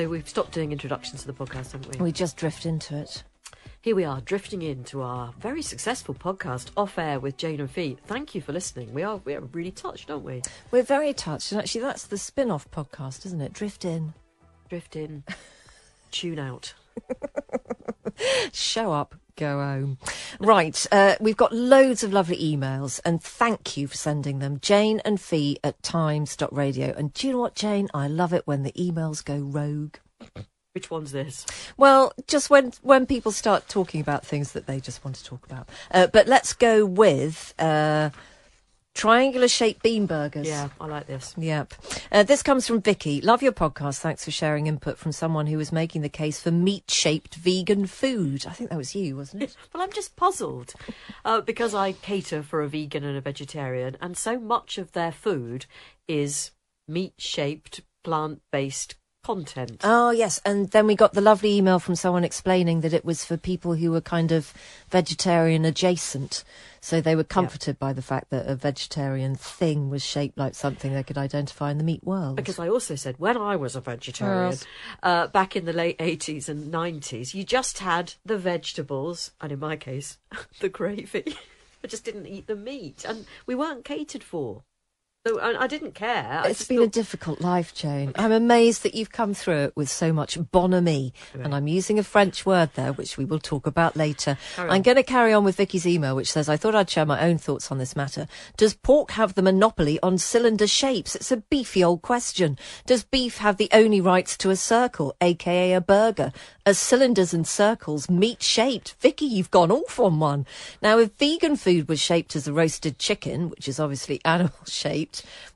so we've stopped doing introductions to the podcast, haven't we? We just drift into it. Here we are, drifting into our very successful podcast, Off Air with Jane and Fi. Thank you for listening. We are we are really touched, aren't we? We're very touched, and actually, that's the spin off podcast, isn't it? Drift in. Drift in, tune out. Show up, go home. Right, uh, we've got loads of lovely emails, and thank you for sending them. Jane and Fi at times.radio. And do you know what, Jane? I love it when the emails go rogue. Which one's this? Well, just when when people start talking about things that they just want to talk about. Uh, but let's go with uh, triangular shaped bean burgers. Yeah, I like this. Yep. Uh, this comes from Vicky. Love your podcast. Thanks for sharing input from someone who was making the case for meat shaped vegan food. I think that was you, wasn't it? Well, I'm just puzzled uh, because I cater for a vegan and a vegetarian, and so much of their food is meat shaped, plant based content. Oh, yes. And then we got the lovely email from someone explaining that it was for people who were kind of vegetarian adjacent. So they were comforted by the fact that a vegetarian thing was shaped like something they could identify in the meat world. Because I also said when I was a vegetarian, uh, back in the late 80s and 90s, you just had the vegetables, and in my case, the gravy. I just didn't eat the meat, and we weren't catered for. So I, I didn't care. I It's been a difficult life, Jane. I'm amazed that you've come through it with so much bonhomie. And I'm using a French word there, which we will talk about later. I'm going to carry on with Vicky's email, which says, I thought I'd share my own thoughts on this matter. Does pork have the monopoly on cylinder shapes? It's a beefy old question. Does beef have the only rights to a circle, aka a burger? Are cylinders and circles meat shaped? Vicky, you've gone off on one. Now, if vegan food was shaped as a roasted chicken, which is obviously animal shaped,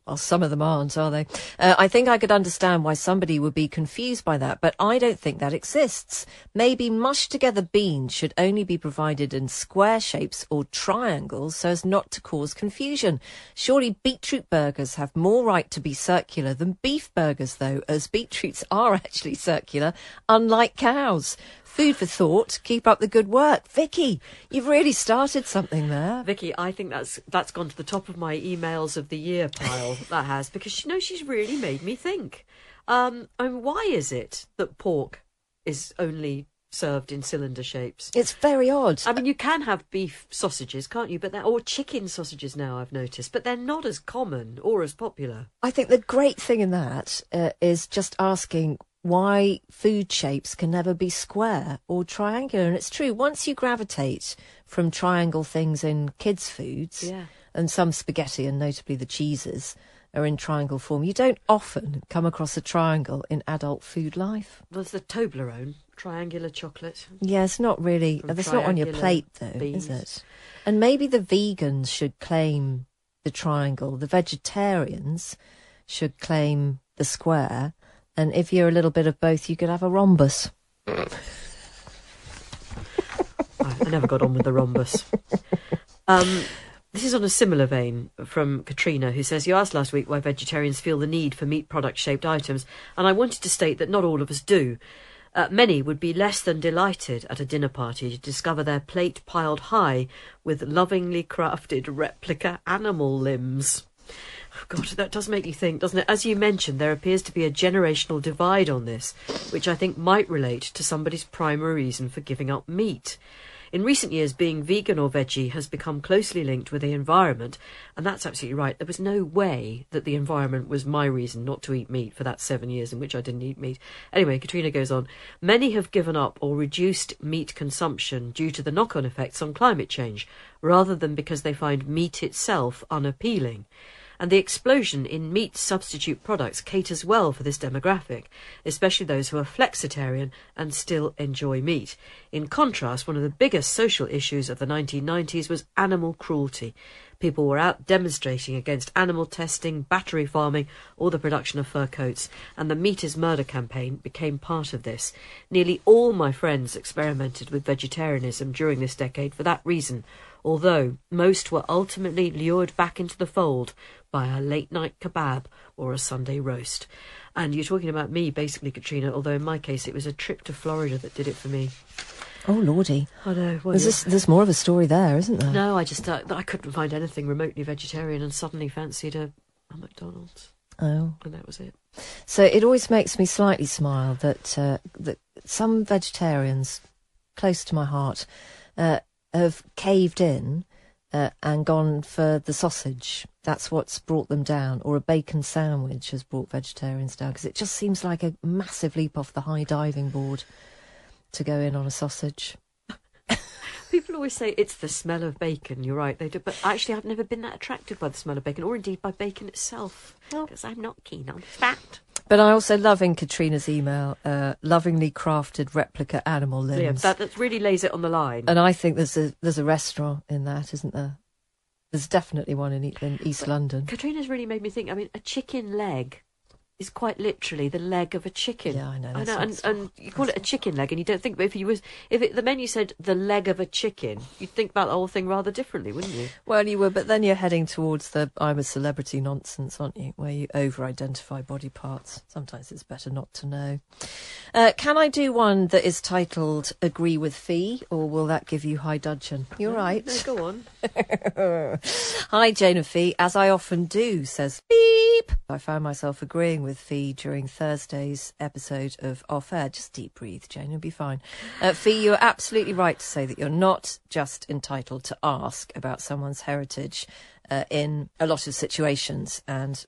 well, some of them aren't, are they? Uh, I think I could understand why somebody would be confused by that, but I don't think that exists. Maybe mushed together beans should only be provided in square shapes or triangles so as not to cause confusion. Surely beetroot burgers have more right to be circular than beef burgers, though, as beetroots are actually circular, unlike cows. Food for thought. Keep up the good work. Vicky, you've really started something there. Vicky, I think that's that's gone to the top of my emails of the year pile. that has because you know she's really made me think. Um, I mean, why is it that pork is only served in cylinder shapes? It's very odd. I mean, you can have beef sausages, can't you? But they're or chicken sausages now. I've noticed, but they're not as common or as popular. I think the great thing in that uh, is just asking why food shapes can never be square or triangular. And it's true, once you gravitate from triangle things in kids' foods, Yeah. and some spaghetti, and notably the cheeses, are in triangle form, you don't often come across a triangle in adult food life. There's the Toblerone triangular chocolate. Yeah, it's not really. That's not on your plate, though, beans. is it? And maybe the vegans should claim the triangle. The vegetarians should claim the square. And if you're a little bit of both, you could have a rhombus. I never got on with the rhombus. Um, this is on a similar vein from Katrina, who says, You asked last week why vegetarians feel the need for meat product shaped items, and I wanted to state that not all of us do. Uh, many would be less than delighted at a dinner party to discover their plate piled high with lovingly crafted replica animal limbs. God, that does make you think, doesn't it? As you mentioned, there appears to be a generational divide on this, which I think might relate to somebody's primary reason for giving up meat. In recent years, being vegan or veggie has become closely linked with the environment, and that's absolutely right. There was no way that the environment was my reason not to eat meat for that seven years in which I didn't eat meat. Anyway, Katrina goes on. Many have given up or reduced meat consumption due to the knock on effects on climate change, rather than because they find meat itself unappealing and the explosion in meat substitute products caters well for this demographic, especially those who are flexitarian and still enjoy meat. In contrast, one of the biggest social issues of the 1990s was animal cruelty. People were out demonstrating against animal testing, battery farming, or the production of fur coats, and the Meat is Murder campaign became part of this. Nearly all my friends experimented with vegetarianism during this decade for that reason, although most were ultimately lured back into the fold by a late night kebab or a Sunday roast. And you're talking about me, basically, Katrina, although in my case it was a trip to Florida that did it for me. Oh lordy! I know. Well, There's, this, there's more of a story there, isn't there? No, I just uh, I couldn't find anything remotely vegetarian, and suddenly fancied a, a McDonald's, Oh, and that was it. so it always makes me slightly smile that uh, that some vegetarians close to my heart uh, have caved in uh, and gone for the sausage. That's what's brought them down, or a bacon sandwich has brought vegetarians down because it just seems like a massive leap off the high diving board to go in on a sausage. People always say it's the smell of bacon. You're right, they do. But actually, I've never been that attracted by the smell of bacon, or indeed by bacon itself, because I'm not keen on fat. But I also love in Katrina's email, uh, lovingly crafted replica animal limbs. Yeah, that, that really lays it on the line. And I think there's a there's a restaurant in that, isn't there? There's definitely one in, in East London. Katrina's really made me think. I mean, a chicken leg is quite literally the leg of a chicken. Yeah, I know, I know, and, and you call it a chicken leg, and you don't think. But if you was, if it, the menu said the leg of a chicken, you'd think about the whole thing rather differently, wouldn't you? Well, you were, but then you're heading towards the "I'm a celebrity" nonsense, aren't you? Where you over-identify body parts. Sometimes it's better not to know. Uh, can I do one that is titled "Agree with Fi," or will that give you high dudgeon? You're right. No, go on. Hi, Jane and Fi. As I often do, says beep. I found myself agreeing with Fi during Thursday's episode of Off Air. Just deep breathe, Jane. You'll be fine. Uh, Fi, you're absolutely right to say that you're not just entitled to ask about someone's heritage uh, in a lot of situations, and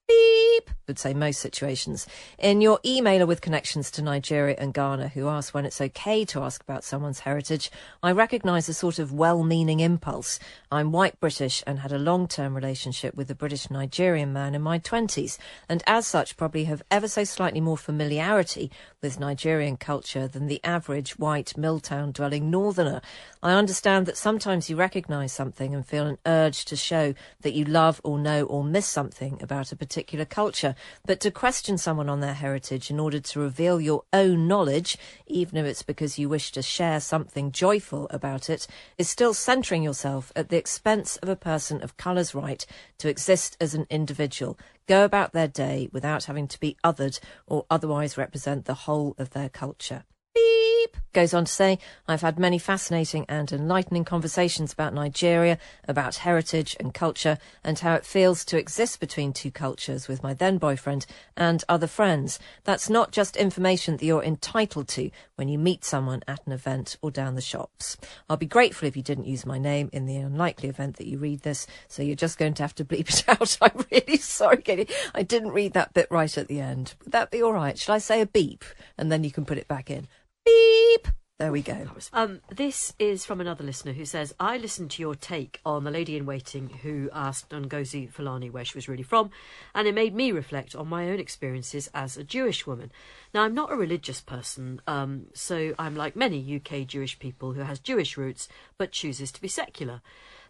beep would say most situations. In your emailer with connections to Nigeria and Ghana, who asked when it's okay to ask about someone's heritage, I recognise a sort of well-meaning impulse. I'm white British and had a long-term relationship with a British Nigerian man in my twenties, and as such probably have ever so slightly more familiarity with Nigerian culture than the average white Milltown dwelling northerner. I understand that sometimes you recognise something and feel an urge to show that you love or know or miss something about a particular culture, but to question someone on their heritage in order to reveal your own knowledge, even if it's because you wish to share something joyful about it, is still centering yourself at the expense of a person of colour's right to exist as an individual, go about their day without having to be othered or otherwise represent the whole of their culture. Beep goes on to say, I've had many fascinating and enlightening conversations about Nigeria, about heritage and culture, and how it feels to exist between two cultures with my then boyfriend and other friends. That's not just information that you're entitled to when you meet someone at an event or down the shops. I'll be grateful if you didn't use my name in the unlikely event that you read this, so you're just going to have to bleep it out. I'm really sorry, Katie. I didn't read that bit right at the end. Would that be all right? Shall I say a beep and then you can put it back in? Beep. There we go. Um, this is from another listener who says, I listened to your take on the lady in waiting who asked Ngozi Fulani where she was really from, and it made me reflect on my own experiences as a Jewish woman. Now, I'm not a religious person, um, so I'm like many UK Jewish people who has Jewish roots but chooses to be secular.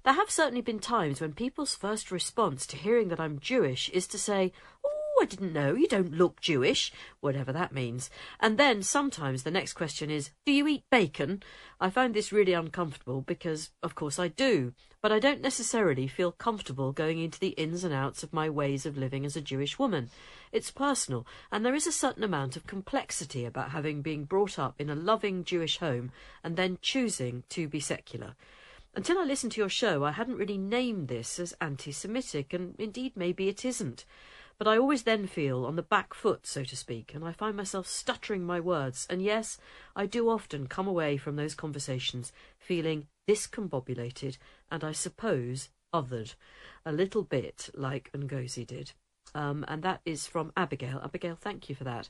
There have certainly been times when people's first response to hearing that I'm Jewish is to say, Oh, I didn't know, you don't look Jewish, whatever that means. And then sometimes the next question is, Do you eat bacon? I find this really uncomfortable because, of course, I do, but I don't necessarily feel comfortable going into the ins and outs of my ways of living as a Jewish woman. It's personal, and there is a certain amount of complexity about having been brought up in a loving Jewish home and then choosing to be secular. Until I listened to your show, I hadn't really named this as anti Semitic, and indeed maybe it isn't. But I always then feel on the back foot, so to speak, and I find myself stuttering my words. And yes, I do often come away from those conversations feeling discombobulated, and I suppose othered, a little bit like Ngozi did. Um, and that is from Abigail. Abigail, thank you for that.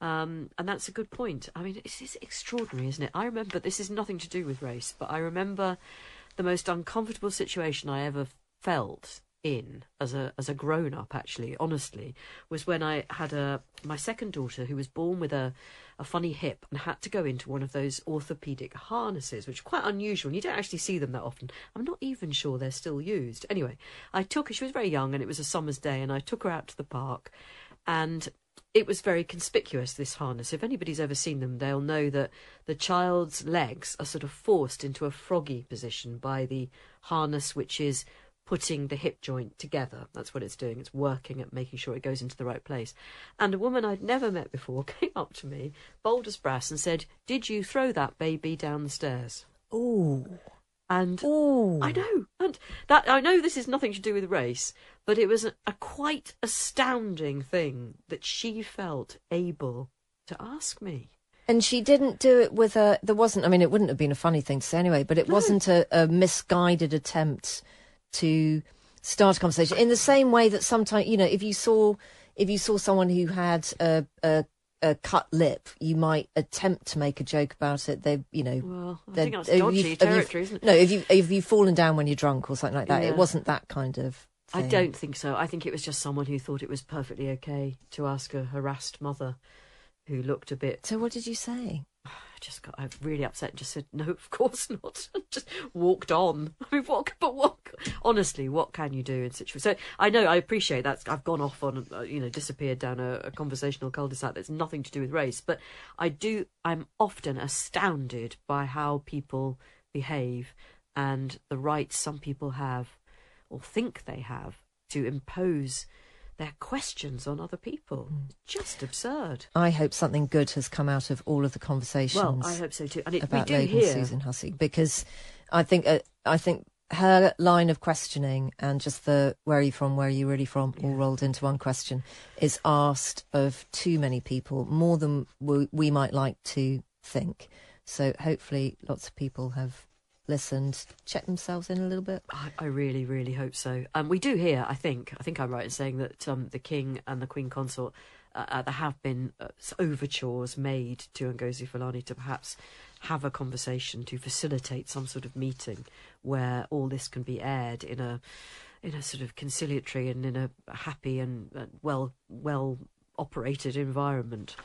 Um, and that's a good point. I mean, it's, it's extraordinary, isn't it? I remember this is nothing to do with race, but I remember the most uncomfortable situation I ever felt in as a as a grown up actually honestly was when I had a my second daughter who was born with a a funny hip and had to go into one of those orthopedic harnesses which are quite unusual and you don't actually see them that often. I'm not even sure they're still used. Anyway I took her she was very young and it was a summer's day and I took her out to the park and it was very conspicuous this harness. If anybody's ever seen them they'll know that the child's legs are sort of forced into a froggy position by the harness which is putting the hip joint together. That's what it's doing. It's working at making sure it goes into the right place. And a woman I'd never met before came up to me, bold as brass, and said, Did you throw that baby down the stairs? Ooh. And Ooh. I know, and that I know this is nothing to do with race, but it was a, a quite astounding thing that she felt able to ask me. And she didn't do it with a. There wasn't. I mean, it wouldn't have been a funny thing to say anyway. But it wasn't a, a misguided attempt to start a conversation in the same way that sometimes you know if you saw if you saw someone who had a, a a cut lip, you might attempt to make a joke about it. They, you know, Well, I think that's dodgy you- have you- territory, isn't it? No, if you if you've fallen down when you're drunk or something like that, Yeah. it wasn't that kind of. I don't think so. I think it was just someone who thought it was perfectly okay to ask a harassed mother who looked a bit So what did you say? Just got I really upset and just said no of course not. Just walked on. I mean what but what honestly what can you do in situations so I know I appreciate that I've gone off on uh, you know disappeared down a, a conversational cul-de-sac that's nothing to do with race but I do I'm often astounded by how people behave and the rights some people have or think they have to impose their questions on other people Mm. just absurd I hope something good has come out of all of the conversations. well I hope so too and it, we about do Logan hear Susan Hussey because I think uh, I think her line of questioning and just the where are you from, where are you really from, all rolled into one question is asked of too many people more than we, we might like to think. So hopefully, lots of people have listened, checked themselves in a little bit. I, I really, really hope so. Um, we do hear, I think, I think I'm right in saying that um, the king and the queen consort, uh, uh, there have been uh, overtures made to Ngozi Fulani to perhaps have a conversation to facilitate some sort of meeting where all this can be aired in a in a sort of conciliatory and in a happy and uh, well well operated environment.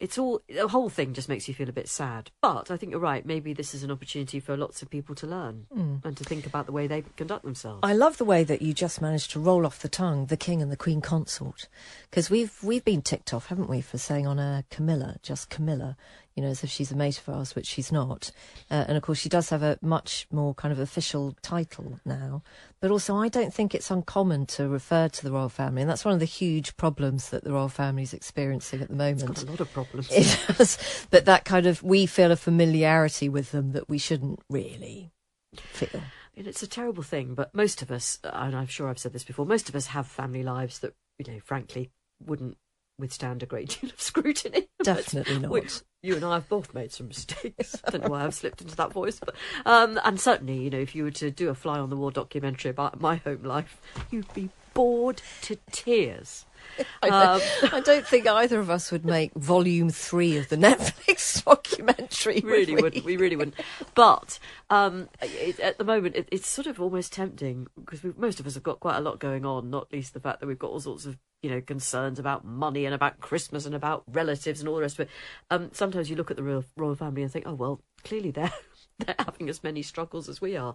It's all the whole thing just makes you feel a bit sad. But I think you're right. Maybe this is an opportunity for lots of people to learn hmm. and to think about the way they conduct themselves. I love the way that you just managed to roll off the tongue the king and the queen consort, because we've we've been ticked off, haven't we, for saying on air Camilla, just Camilla, you know, as if she's a mate of ours, which she's not. Uh, and of course, she does have a much more kind of official title now. But also, I don't think it's uncommon to refer to the royal family, and that's one of the huge problems that the royal family is experiencing at the moment. Got a lot of problems. It does, but that kind of we feel a familiarity with them that we shouldn't really feel. And it's a terrible thing, but most of us, and I'm sure I've said this before, most of us have family lives that, you know, frankly, wouldn't withstand a great deal of scrutiny. Definitely not. we- you and I have both made some mistakes. I don't know why I've slipped into that voice, but um, and certainly, you know, if you were to do a fly on the wall documentary about my home life, you'd be bored to tears. I Um, don't, I don't think either of us would make volume three of the Netflix documentary. really would wouldn't. We really wouldn't. But um, it, at the moment, it, it's sort of almost tempting because most of us have got quite a lot going on. Not least the fact that we've got all sorts of you know concerns about money and about Christmas and about relatives and all the rest of it. Um, sometimes you look at the royal, royal family and think, oh well, clearly they're. They're having as many struggles as we are,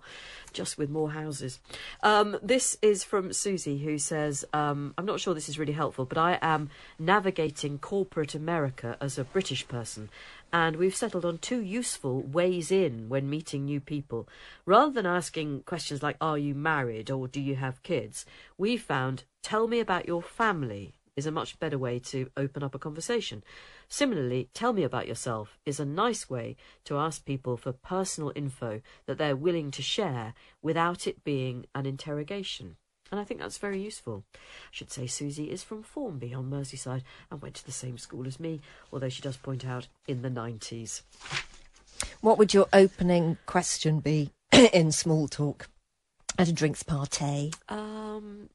just with more houses. Um, this is from Susie, who says, um, I'm not sure this is really helpful, but I am navigating corporate America as a British person, and we've settled on two useful ways in when meeting new people. Rather than asking questions like, Are you married or do you have kids? we found, Tell me about your family is a much better way to open up a conversation. Similarly, tell me about yourself is a nice way to ask people for personal info that they're willing to share without it being an interrogation. And I think that's very useful. I should say Susie is from Formby on Merseyside and went to the same school as me, although she does point out in the 90s. What would your opening question be? in small talk at a drinks party? Um,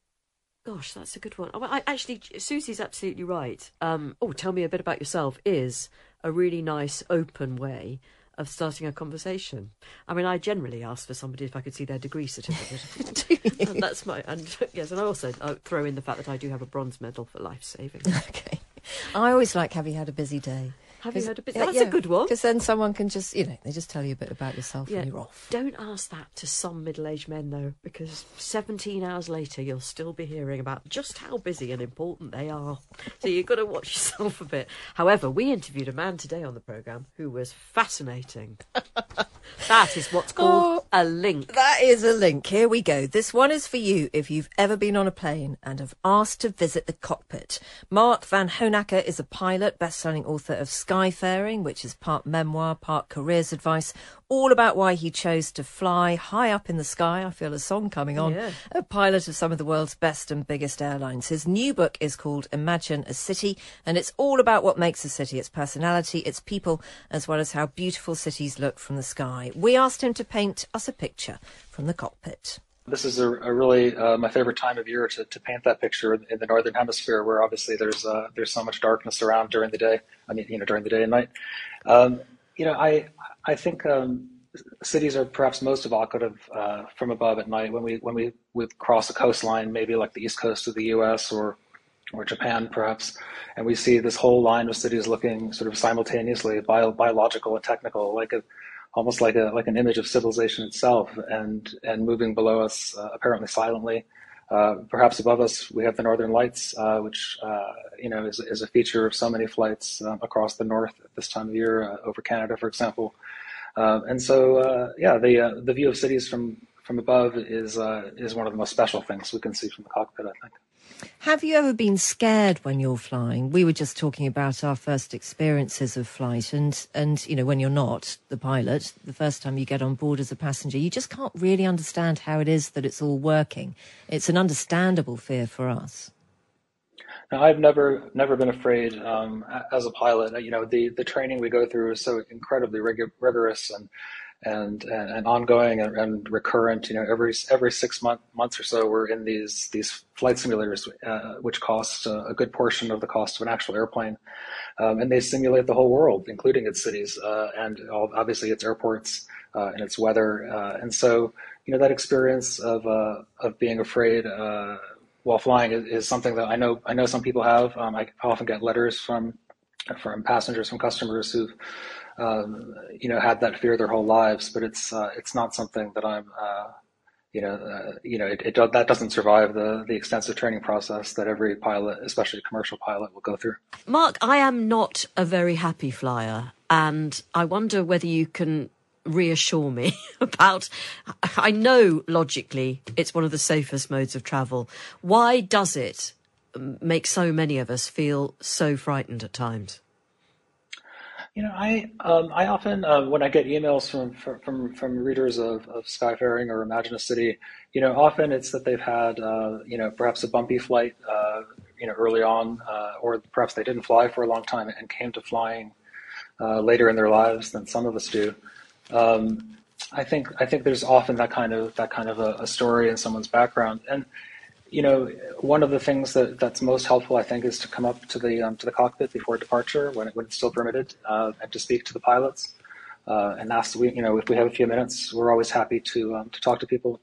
gosh, that's a good one. Oh, I, actually, Susie's absolutely right. Um, oh, tell me a bit about yourself is a really nice, open way of starting a conversation. I mean, I generally ask for somebody if I could see their degree certificate. and that's my and yes, and I also I throw in the fact that I do have a bronze medal for life saving. Okay. I always like have you had a busy day? Have you heard uh, a bit? Yeah, That's yeah, a good one. Because then someone can just, you know, they just tell you a bit about yourself and you're off. Don't ask that to some middle-aged men though, because 17 hours later you'll still be hearing about just how busy and important they are. So you've got to watch yourself a bit. However, we interviewed a man today on the program who was fascinating. that is what's called oh, a link. That is a link. Here we go. This one is for you if you've ever been on a plane and have asked to visit the cockpit. Mark Vanhoenacker is a pilot, best-selling author of Skyfaring, which is part memoir, part careers advice, all about why he chose to fly high up in the sky. I feel a song coming on. Yeah. A pilot of some of the world's best and biggest airlines. His new book is called Imagine a City, and it's all about what makes a city, its personality, its people, as well as how beautiful cities look from the sky. We asked him to paint us a picture from the cockpit. This is a, a really uh, my favorite time of year to, to paint that picture in the northern hemisphere, where obviously there's uh, there's so much darkness around during the day. I mean, you know, during the day and night. Um, you know, I I think um, cities are perhaps most evocative uh, from above at night when we when we would cross a coastline, maybe like the east coast of the U.S. or or Japan, perhaps, and we see this whole line of cities looking sort of simultaneously bio, biological and technical, like a almost like a like an image of civilization itself, and and moving below us uh, apparently silently. Uh, perhaps above us, we have the Northern Lights, uh, which uh, you know is, is a feature of so many flights um, across the north at this time of year, over Canada, for example. And so, yeah, the the view of cities from from above is is one of the most special things we can see from the cockpit. I think. Have you ever been scared when you're flying? We were just talking about our first experiences of flight, and and you know when you're not the pilot, the first time you get on board as a passenger, you just can't really understand how it is that it's all working. It's an understandable fear for us. Now, I've never never been afraid um, as a pilot. You know, the the training we go through is so incredibly rig- rigorous and and and, ongoing and, and, recurrent. You know, every every six month, months or so, we're in these these flight simulators, uh, which cost uh, a good portion of the cost of an actual airplane, um, and they simulate the whole world, including its cities uh, and all, obviously its airports uh, and its weather. Uh, and so, you know, that experience of uh, of being afraid while flying is, is, something that I know I know some people have. Um, I often get letters from from passengers, from customers who've um, you know had that fear their whole lives, but it's uh, it's not something that I'm uh, you know uh, you know it, it, that doesn't survive the the extensive training process that every pilot, especially a commercial pilot, will go through. Mark, I am not a very happy flyer, and I wonder whether you can reassure me about I know logically it's one of the safest modes of travel. Why does it make so many of us feel so frightened at times? You know, I um, I often uh, when I get emails from from from readers of, of Skyfaring or Imagine a City, you know, often it's that they've had uh, you know perhaps a bumpy flight, uh, you know, early on, uh, or perhaps they didn't fly for a long time and came to flying uh, later in their lives than some of us do. Um, I think I think there's often that kind of that kind of a, a story in someone's background, and you know, one of the things that, that's most helpful, I think, is to come up to the um, to the cockpit before departure when, it, when it's still permitted, uh, and to speak to the pilots uh, and ask. We, you know, if we have a few minutes, we're always happy to um, to talk to people.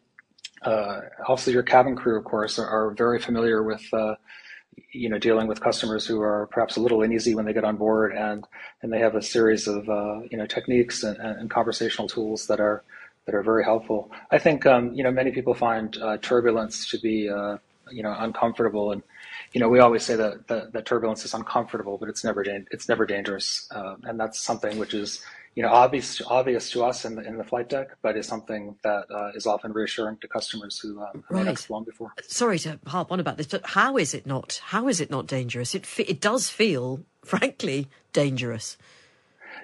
Uh, also, your cabin crew, of course, are, are very familiar with uh, you know dealing with customers who are perhaps a little uneasy when they get on board, and and they have a series of uh, you know techniques and, and conversational tools that are that are very helpful. I think um, you know many people find uh, turbulence to be uh, you know uncomfortable, and you know we always say that that, that turbulence is uncomfortable, but it's never it's never dangerous, uh, and that's something which is you know obvious obvious to us in the in the flight deck, but is something that uh, is often reassuring to customers who, um, who right. have flown before. Sorry to harp on about this, but how is it not? How is it not dangerous? It it does feel, frankly, dangerous.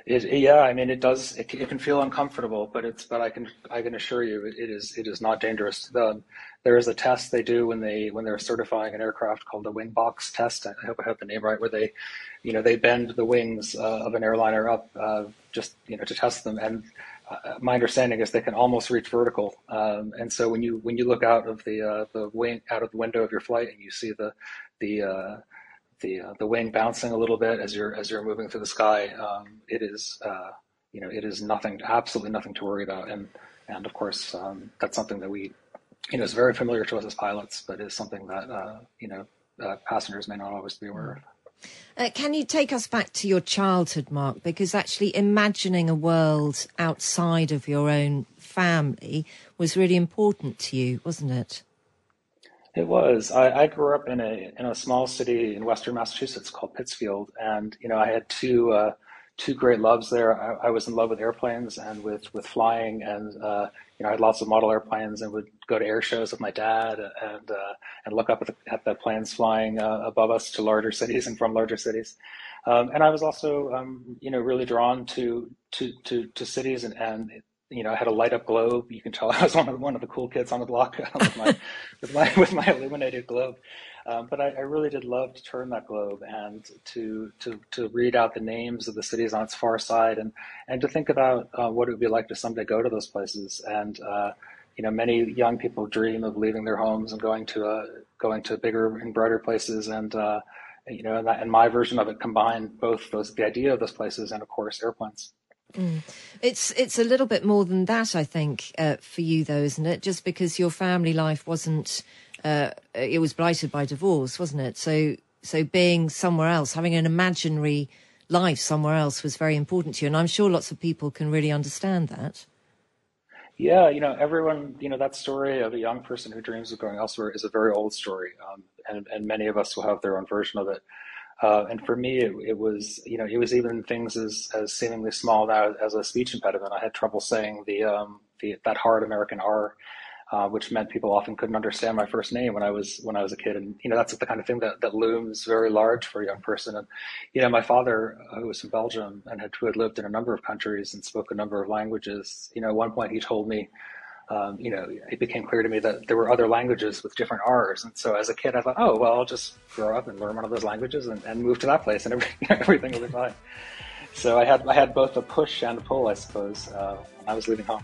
Yeah, I mean, it does. It, it, can feel uncomfortable, but it's. But I can. I can assure you, it, it is. It is not dangerous. The, there is a test they do when they when they're certifying an aircraft called the wing box test. I hope I have the name right. Where they, you know, they bend the wings uh, of an airliner up uh, just you know to test them, and uh, my understanding is they can almost reach vertical. Um, and so when you when you look out of the uh, the wing out of the window of your flight and you see the the uh, the uh, the wing bouncing a little bit as you're as you're moving through the sky, um, it is uh, you know it is nothing absolutely nothing to worry about. And and of course um, that's something that we you know is very familiar to us as pilots, but is something that uh, you know passengers may not always be aware of. Uh, can you take us back to your childhood, Mark? Because actually, imagining a world outside of your own family was really important to you, wasn't it? It was. I, I grew up in a in a small city in western Massachusetts called Pittsfield, and you know I had two uh, two great loves there. I, I, was in love with airplanes and with with flying, and uh, you know I had lots of model airplanes and would go to air shows with my dad and uh, and look up at the, at the planes flying uh, above us to larger cities and from larger cities. Um, and I was also um, you know really drawn to to to, to cities and, and you know, I had a light up globe. You can tell I was one of one of the cool kids on the block with my with my with my illuminated globe. Um, but I, I, really did love to turn that globe and to, to, to read out the names of the cities on its far side and, and to think about uh, what it would be like to someday go to those places. And, uh, you know, many young people dream of leaving their homes and going to, uh, going to bigger and brighter places. And, uh, you know, and, that, and my version of it combined both those, the idea of those places and of course airplanes. Mm. It's it's a little bit more than that, I think, uh, for you though, isn't it? Just because your family life wasn't uh, it was blighted by divorce, wasn't it? So, so being somewhere else, having an imaginary life somewhere else was very important to you. And I'm sure lots of people can really understand that. Yeah, you know, everyone, you know, that story of a young person who dreams of going elsewhere is a very old story. Um, and, and many of us will have their own version of it. Uh, and for me, it, it, was, you know, it was even things as, as seemingly small now as a speech impediment. I had trouble saying the, um, the that hard American R uh, which meant people often couldn't understand my first name when I was when I was a kid. And you know that's the kind of thing that, that looms very large for a young person. And you know, my father, uh, who was from Belgium and had, who had lived in a number of countries and spoke a number of languages, you know, at one point he told me. Um, you know, it became clear to me that there were other languages with different R's. And so as a kid, I thought, oh, well, I'll just grow up and learn one of those languages and, and move to that place and every, everything will be fine. So I had, I had both a push and a pull, I suppose, uh, when I was leaving home.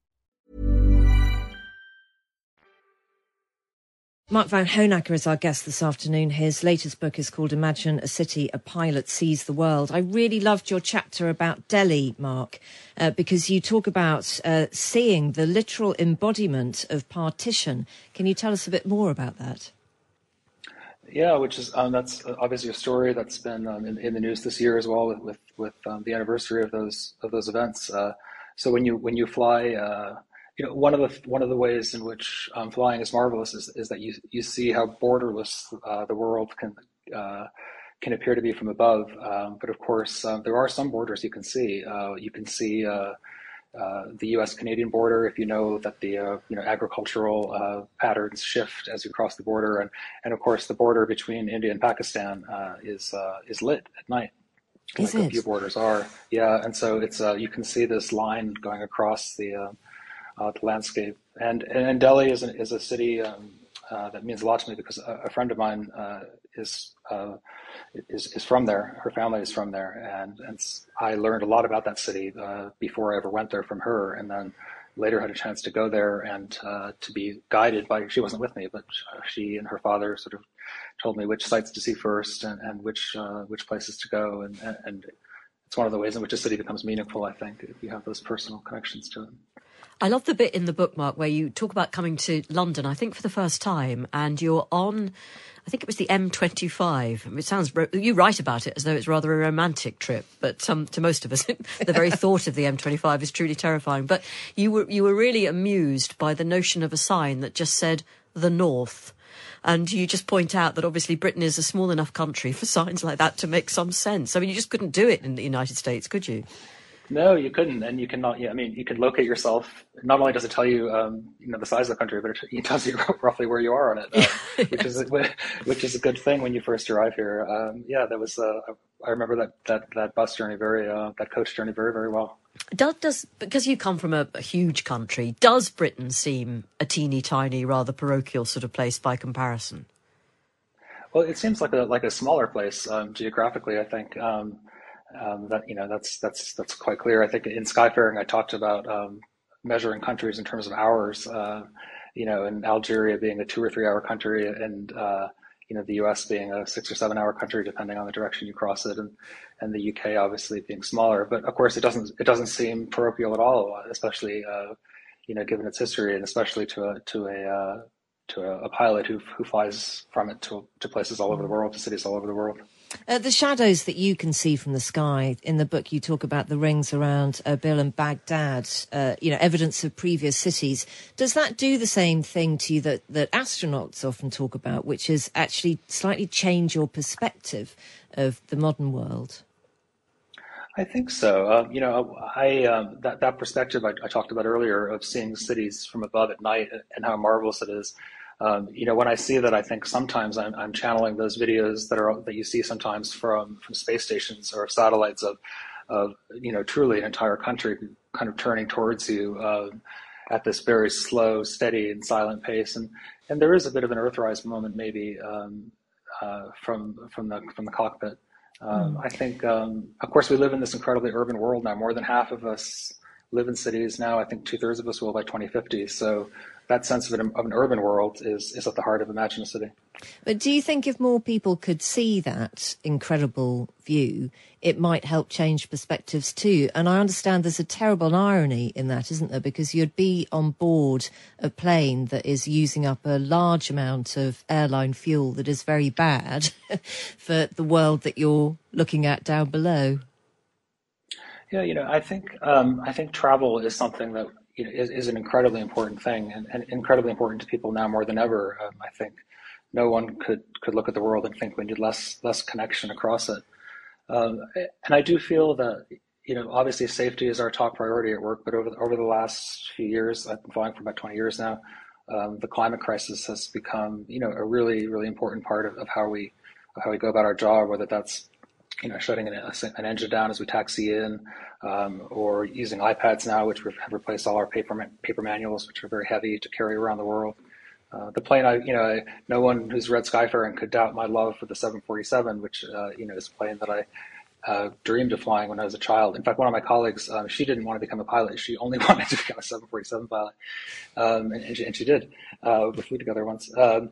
Mark Vanhoenacker is our guest this afternoon. His latest book is called Imagine a City a Pilot Sees the World. I really loved your chapter about Delhi, Mark, uh, because you talk about uh, seeing the literal embodiment of partition. Can you tell us a bit more about that? Yeah, which is um, that's obviously a story that's been um, in, in, the news this year as well with with, with um, the anniversary of those of those events. Uh, so when you when you fly, uh, you know one of the one of the ways in which um, flying is marvelous is, is that you you see how borderless uh, the world can uh, can appear to be from above. Um, but of course, um, there are some borders you can see. Uh, you can see. Uh, uh, the U.S.-Canadian border, if you know that the uh, you know agricultural uh, patterns shift as you cross the border, and and of course the border between India and Pakistan uh, is uh, is lit at night. Is like it? a few borders are, yeah, and so it's you can see this line going across the the landscape, and and Delhi is a, is a city um, that means a lot to me because a, a friend of mine is is, is from there. Her family is from there, and and I learned a lot about that city uh, before I ever went there from her, and then later had a chance to go there and uh, to be guided by. She wasn't with me, but she and her father sort of told me which sites to see first and, and which uh, which places to go, and and it's one of the ways in which a city becomes meaningful. I think if you have those personal connections to it. I love the bit in the bookmark where you talk about coming to London, I think for the first time, and you're on, I think it was the M25. It sounds, you write about it as though it's rather a romantic trip, but um, to most of us, the very thought of the M25 is truly terrifying. But you were, you were really amused by the notion of a sign that just said the North. And you just point out that obviously Britain is a small enough country for signs like that to make some sense. I mean, you just couldn't do it in the United States, could you? No, you couldn't, and you cannot. Yeah, I mean, you can locate yourself. Not only does it tell you, um, you know, the size of the country, but it, tells you roughly where you are on it, um, which is which is a good thing when you first arrive here. Um, yeah, that was. Uh, I remember that that that bus journey very, uh, that coach journey very very well. Does, does because you come from a, a, huge country, does Britain seem a teeny tiny, rather parochial sort of place by comparison? Well, it seems like a like a smaller place um, geographically. I think. Um, um, that you know that's that's that's quite clear. I think in Skyfaring I talked about um, measuring countries in terms of hours. Uh, you know, in Algeria being a two or three hour country, and uh, you know the U.S. being a six or seven hour country, depending on the direction you cross it, and and the U.K. obviously being smaller. But of course, it doesn't it doesn't seem parochial at all, especially uh, you know given its history, and especially to a to a uh, to a, a pilot who who flies from it to to places all over the world, to cities all over the world. Uh, the shadows that you can see from the sky in the book, you talk about the rings around Erbil and Baghdad, uh, you know, evidence of previous cities. Does that do the same thing to you that, that astronauts often talk about, which is actually slightly change your perspective of the modern world? I think so. Uh, you know, I um, that that perspective I, I, talked about earlier of seeing cities from above at night and how marvelous it is um, you know, when I see that, I think sometimes I'm, I'm, channeling those videos that are that you see sometimes from from space stations or satellites of, of you know, truly an entire country kind of turning towards you uh, at this very slow, steady, and silent pace. And and there is a bit of an Earthrise moment maybe um, uh, from from the from the cockpit. Um, mm. I think, um, of course, we live in this incredibly urban world now. More than half of us live in cities now. I think two thirds of us will by 2050. So that sense of an, of an urban world is, is at the heart of Imagine a City. But do you think if more people could see that incredible view, it might help change perspectives too? And I understand there's a terrible irony in that, isn't there? Because you'd be on board a plane that is using up a large amount of airline fuel that is very bad for the world that you're looking at down below. Yeah, you know, I think um, I think travel is something that you know, is, is an incredibly important thing and, and, incredibly important to people now more than ever. Um, I think no one could could look at the world and think we need less less connection across it. Um, and I do feel that you know obviously safety is our top priority at work, but over the, over the last few years, I've been flying for about 20 years now. Um, the climate crisis has become you know a really really important part of, of how we of how we go about our job, whether that's you know, shutting an, an, engine down as we taxi in, um, or using iPads now, which have replaced all our paper paper manuals, which are very heavy to carry around the world. Uh, the plane, I, you know, no one who's read Skyfaring could doubt my love for the 747, which, uh, you know, is a plane that I uh, dreamed of flying when I was a child. In fact, one of my colleagues, um, she didn't want to become a pilot. She only wanted to become a 747 pilot, um, and, and, she, and, she, did. Uh, we flew together once. Um,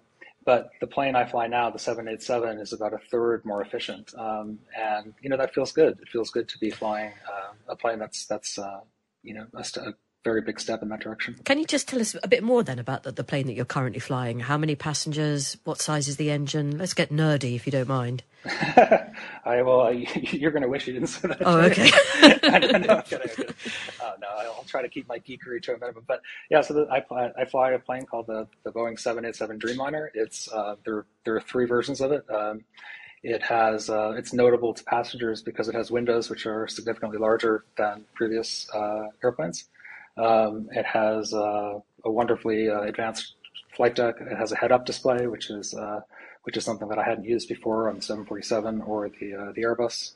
but the plane I fly now, the 787, is about a third more efficient, um, and you know that feels good. It feels good to be flying uh, a plane that's that's uh, you know a, very big step in that direction. Can you just tell us a bit more then about the, the plane that you're currently flying? How many passengers? What size is the engine? Let's get nerdy if you don't mind. I well, I, you're going to wish you didn't say that. Oh, okay. Know, no, I'm kidding, I'm kidding. Uh, no, I'll try to keep my geekery to a minimum. But yeah, so the, I, fly, I fly a plane called the, the Boeing 787 Dreamliner. It's uh, there. There are three versions of it. Um, it has uh, it's notable to passengers because it has windows which are significantly larger than previous uh, airplanes. Um, it has uh, a wonderfully uh, advanced flight deck. It has a head-up display, which is uh, which is something that I hadn't used before on the 747 or the uh, the Airbus.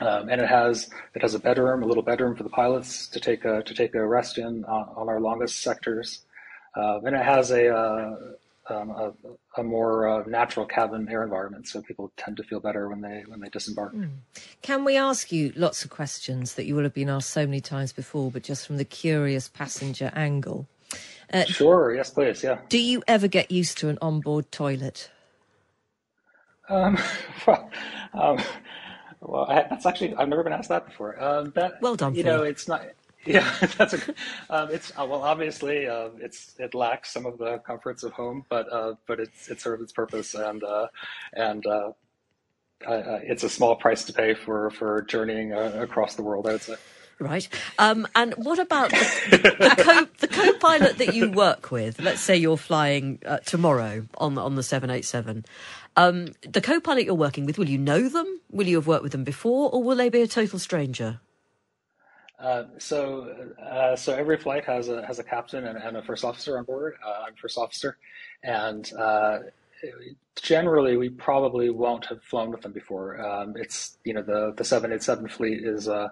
Um, and it has it has a bedroom, a little bedroom for the pilots to take a to take a rest in on, on our longest sectors. and it has a um, a, a, more uh, natural cabin air environment, so people tend to feel better when they when they disembark. Mm. Can we ask you lots of questions that you will have been asked so many times before, but just from the curious passenger angle? Uh, sure. Yes, please. Yeah. Do you ever get used to an onboard toilet? Um, well, um, well I, that's actually I've never been asked that before. Um, that well done. You know, it's not. Yeah, that's a. Um, it's uh, well, obviously, uh, it's it lacks some of the comforts of home, but uh, but it's it serves its purpose, and uh, and uh, it's a small price to pay for for journeying uh, across the world. I would say. Right. Um, and what about the, the, co, the co-pilot that you work with? Let's say you're flying tomorrow on on the seven eight seven. Um, the co-pilot you're working with, will you know them? Will you have worked with them before, or will they be a total stranger? Uh, so, uh, so every flight has a has a captain and, and a first officer on board. Uh, I'm first officer, and uh, generally we probably won't have flown with them before. Um, it's you know the the 787 fleet is uh,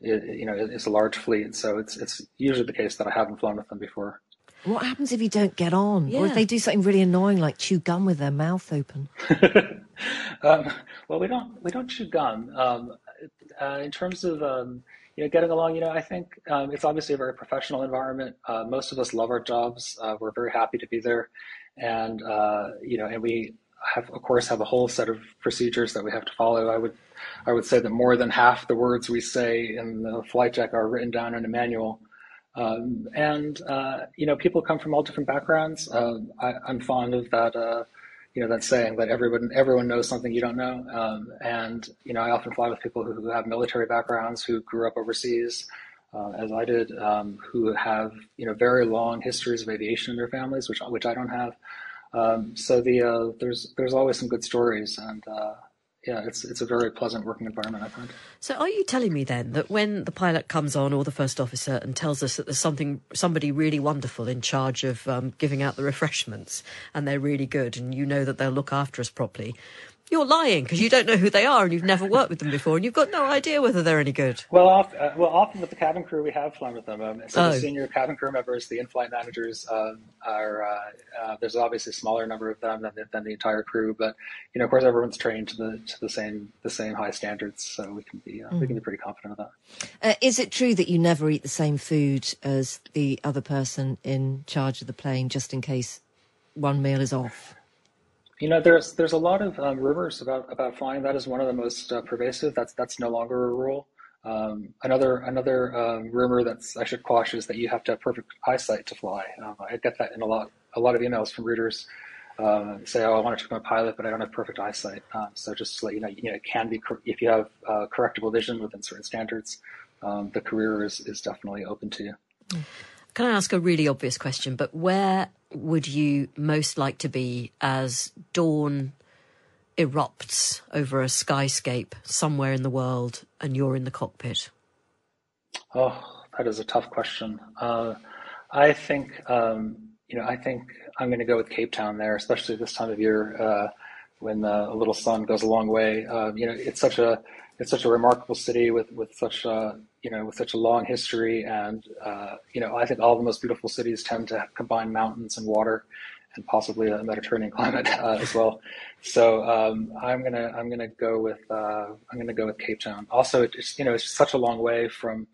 it, you know it's a large fleet, so it's it's usually the case that I haven't flown with them before. What happens if you don't get on, yeah. or if they do something really annoying like chew gum with their mouth open? um, well, we don't we don't chew gum. Um, uh, in terms of um, you know, getting along, you know, I think um, it's obviously a very professional environment. Uh, most of us love our jobs. Uh, we're very happy to be there, and uh, you know, and we have, of course, have a whole set of procedures that we have to follow. I would, I would say that more than half the words we say in the flight deck are written down in a manual. Um, and uh, you know, people come from all different backgrounds. Uh, I, am fond of that uh, you know that saying that everyone everyone knows something you don't know. Um, and you know, I often fly with people who have military backgrounds, who grew up overseas, uh, as I did, um, who have you know very long histories of aviation in their families, which which I don't have. Um, so the uh, there's there's always some good stories, and uh, yeah, it's it's a very pleasant working environment. I find. So, are you telling me then that when the pilot comes on or the first officer and tells us that there's something somebody really wonderful in charge of um, giving out the refreshments and they're really good, and you know that they'll look after us properly, you're lying because you don't know who they are and you've never worked with them before and you've got no idea whether they're any good. Well, off, uh, well, often with the cabin crew, we have flown with them. Um, so oh. the senior cabin crew members, the in-flight managers, um, are uh, uh, there's obviously a smaller number of them than the, than the entire crew, but you know, of course, everyone's trained to the to the same the same high standards, so we can be mm. we can be pretty confident of that. Uh, is it true that you never eat the same food as the other person in charge of the plane, just in case one meal is off? You know, there's there's a lot of um, rumors about about flying. That is one of the most uh, pervasive. That's that's no longer a rule. Um, another another um, rumor that's I should quash is that you have to have perfect eyesight to fly. Um, I get that in a lot a lot of emails from readers. Uh, say, oh, I want to become a pilot, but I don't have perfect eyesight. Um, so just to let you know, you know, it can be if you have uh, correctable vision within certain standards, the career is is definitely open to you. Can I ask a really obvious question? But where would you most like to be as dawn erupts over a skyscape somewhere in the world and you're in the cockpit? Oh, that is a tough question. Uh, I think, um, you know, I think I'm going to go with Cape Town there, especially this time of year uh, when uh, a little sun goes a long way. Um, you know, it's such a it's such a remarkable city with with such a you know with such a long history, and uh, you know I think all the most beautiful cities tend to combine mountains and water, and possibly a Mediterranean climate uh, as well. So um, I'm gonna I'm gonna go with uh, I'm gonna go with Cape Town. Also, it's you know it's such a long way from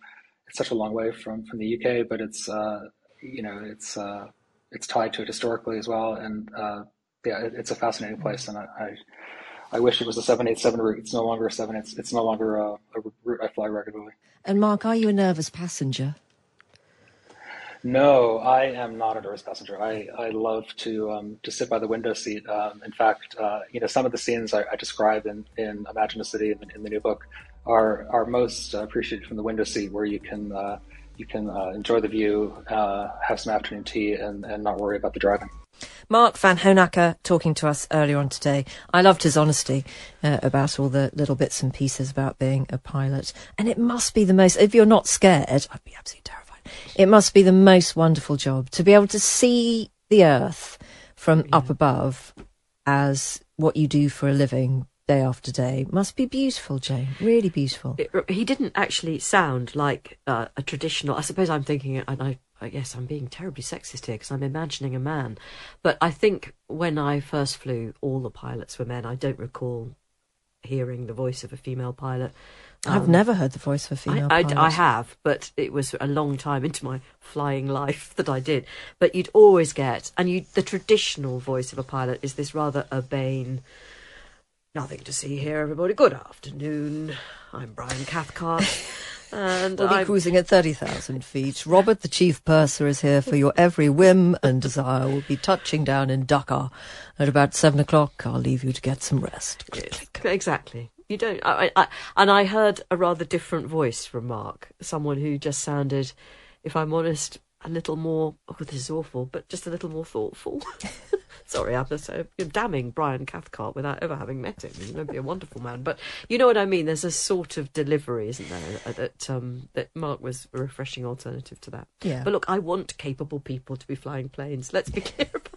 it's such a long way from from the UK, but it's uh, you know it's uh, it's tied to it historically as well, and uh, yeah, it, it's a fascinating place, and I, I I wish it was a 787 route. It's no longer a 7. It's, it's no longer a, a route I fly regularly. And Mark, are you a nervous passenger? No, I am not a nervous passenger. I, I love to um, to sit by the window seat. Um, in fact, uh, you know, some of the scenes I, I describe in, in Imagine a City in the, in the new book are are most appreciated from the window seat, where you can uh, you can uh, enjoy the view, uh, have some afternoon tea, and, and not worry about the driving. Mark Vanhoenacker talking to us earlier on today. I loved his honesty uh, about all the little bits and pieces about being a pilot. And it must be the most, if you're not scared, I'd be absolutely terrified it must be the most wonderful job to be able to see the earth from yeah. up above as what you do for a living day after day must be beautiful jane really beautiful it, he didn't actually sound like uh, a traditional i suppose i'm thinking and i I guess I'm being terribly sexist here because I'm imagining a man. But I think when I first flew, all the pilots were men. I don't recall hearing the voice of a female pilot. I've um, never heard the voice of a female I, I, I, have, but it was a long time into my flying life that I did. But you'd always get, and you the traditional voice of a pilot is this rather urbane. Nothing to see here, everybody. Good afternoon. I'm Brian Cathcart. And we'll be I'm... cruising at 30,000 feet. Robert, the chief purser, is here for your every whim and desire. We'll be touching down in Dakar at about seven o'clock. I'll leave you to get some rest. Yes, exactly. You don't. I, I, and I heard a rather different voice from Mark, someone who just sounded, if I'm honest, a little more. Oh, this is awful, but just a little more thoughtful. Sorry, I'm so damning Brian Cathcart without ever having met him. He's going to be a wonderful man, but you know what I mean. There's a sort of delivery, isn't there? Uh, that um, that Mark was a refreshing alternative to that. Yeah. But look, I want capable people to be flying planes. Let's be clear about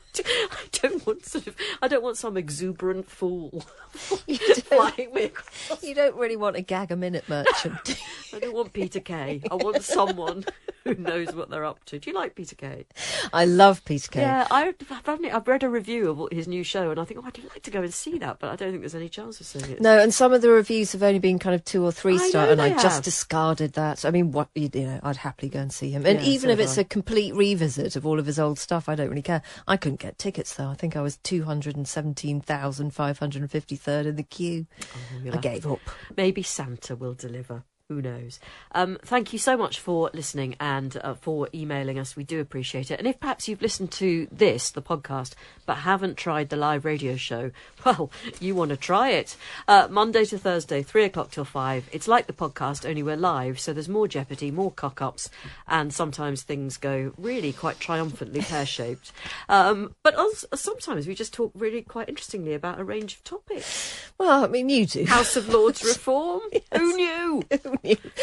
want sort of. I don't want some exuberant fool flying me across. You don't really want a gag a minute merchant. I don't want Peter Kay. I want someone who knows what they're up to. Do you like Peter Kay? I love Peter Kay. Yeah, I, have I've read a review of his new show, and I think, oh, I'd like to go and see that, but I don't think there's any chance of seeing it. No, and some of the reviews have only been kind of two or three star, and I have. just discarded that. I mean, what you know, I'd happily go and see him, and yeah, even so if it's I. a complete revisit of all of his old stuff, I don't really care. I couldn't get tickets though. I think I was two hundred and seventeen thousand five hundred and fifty third in the queue. Oh, I gave up. Maybe Santa will deliver who knows? Um, thank you so much for listening and uh, for emailing us. We do appreciate it. And if perhaps you've listened to this, the podcast, but haven't tried the live radio show, well, you want to try it. Uh, Monday to Thursday, three o'clock till five. It's like the podcast, only we're live, so there's more jeopardy, more cock ups, and sometimes things go really quite triumphantly pear shaped. Um, but also, sometimes we just talk really quite interestingly about a range of topics. Well, I mean, you do. House of Lords reform. yes. Who knew?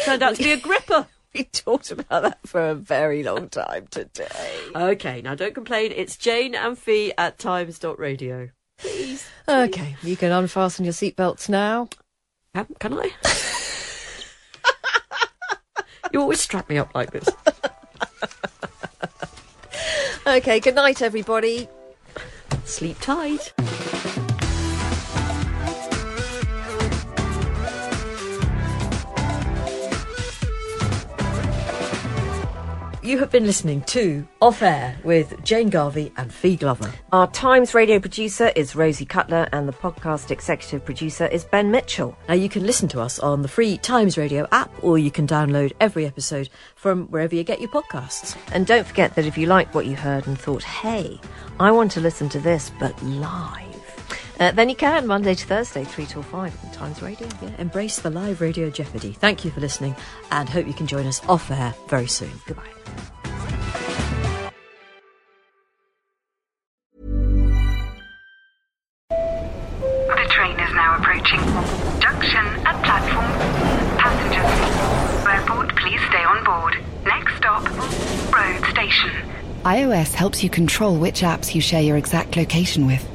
Turned out to be Agrippa. We talked about that for a very long time today. Okay, now don't complain. It's Jane and Fi at times.radio. Please. Okay, you can unfasten your seatbelts now. Um, can I? you always strap me up like this. okay, good night, everybody. Sleep tight. You have been listening to Off Air with Jane Garvey and Fi Glover. Our Times radio producer is Rosie Cutler and the podcast executive producer is Ben Mitchell. Now you can listen to us on the free Times Radio app or you can download every episode from wherever you get your podcasts. And don't forget that if you liked what you heard and thought, hey, I want to listen to this but live, uh, then you can Monday to Thursday, 3 till 5 on Times Radio. Yeah, embrace the live radio jeopardy. Thank you for listening and hope you can join us off air very soon. Goodbye. The train is now approaching. Junction at platform. Passengers, airport, please stay on board. Next stop, road station. iOS helps you control which apps you share your exact location with.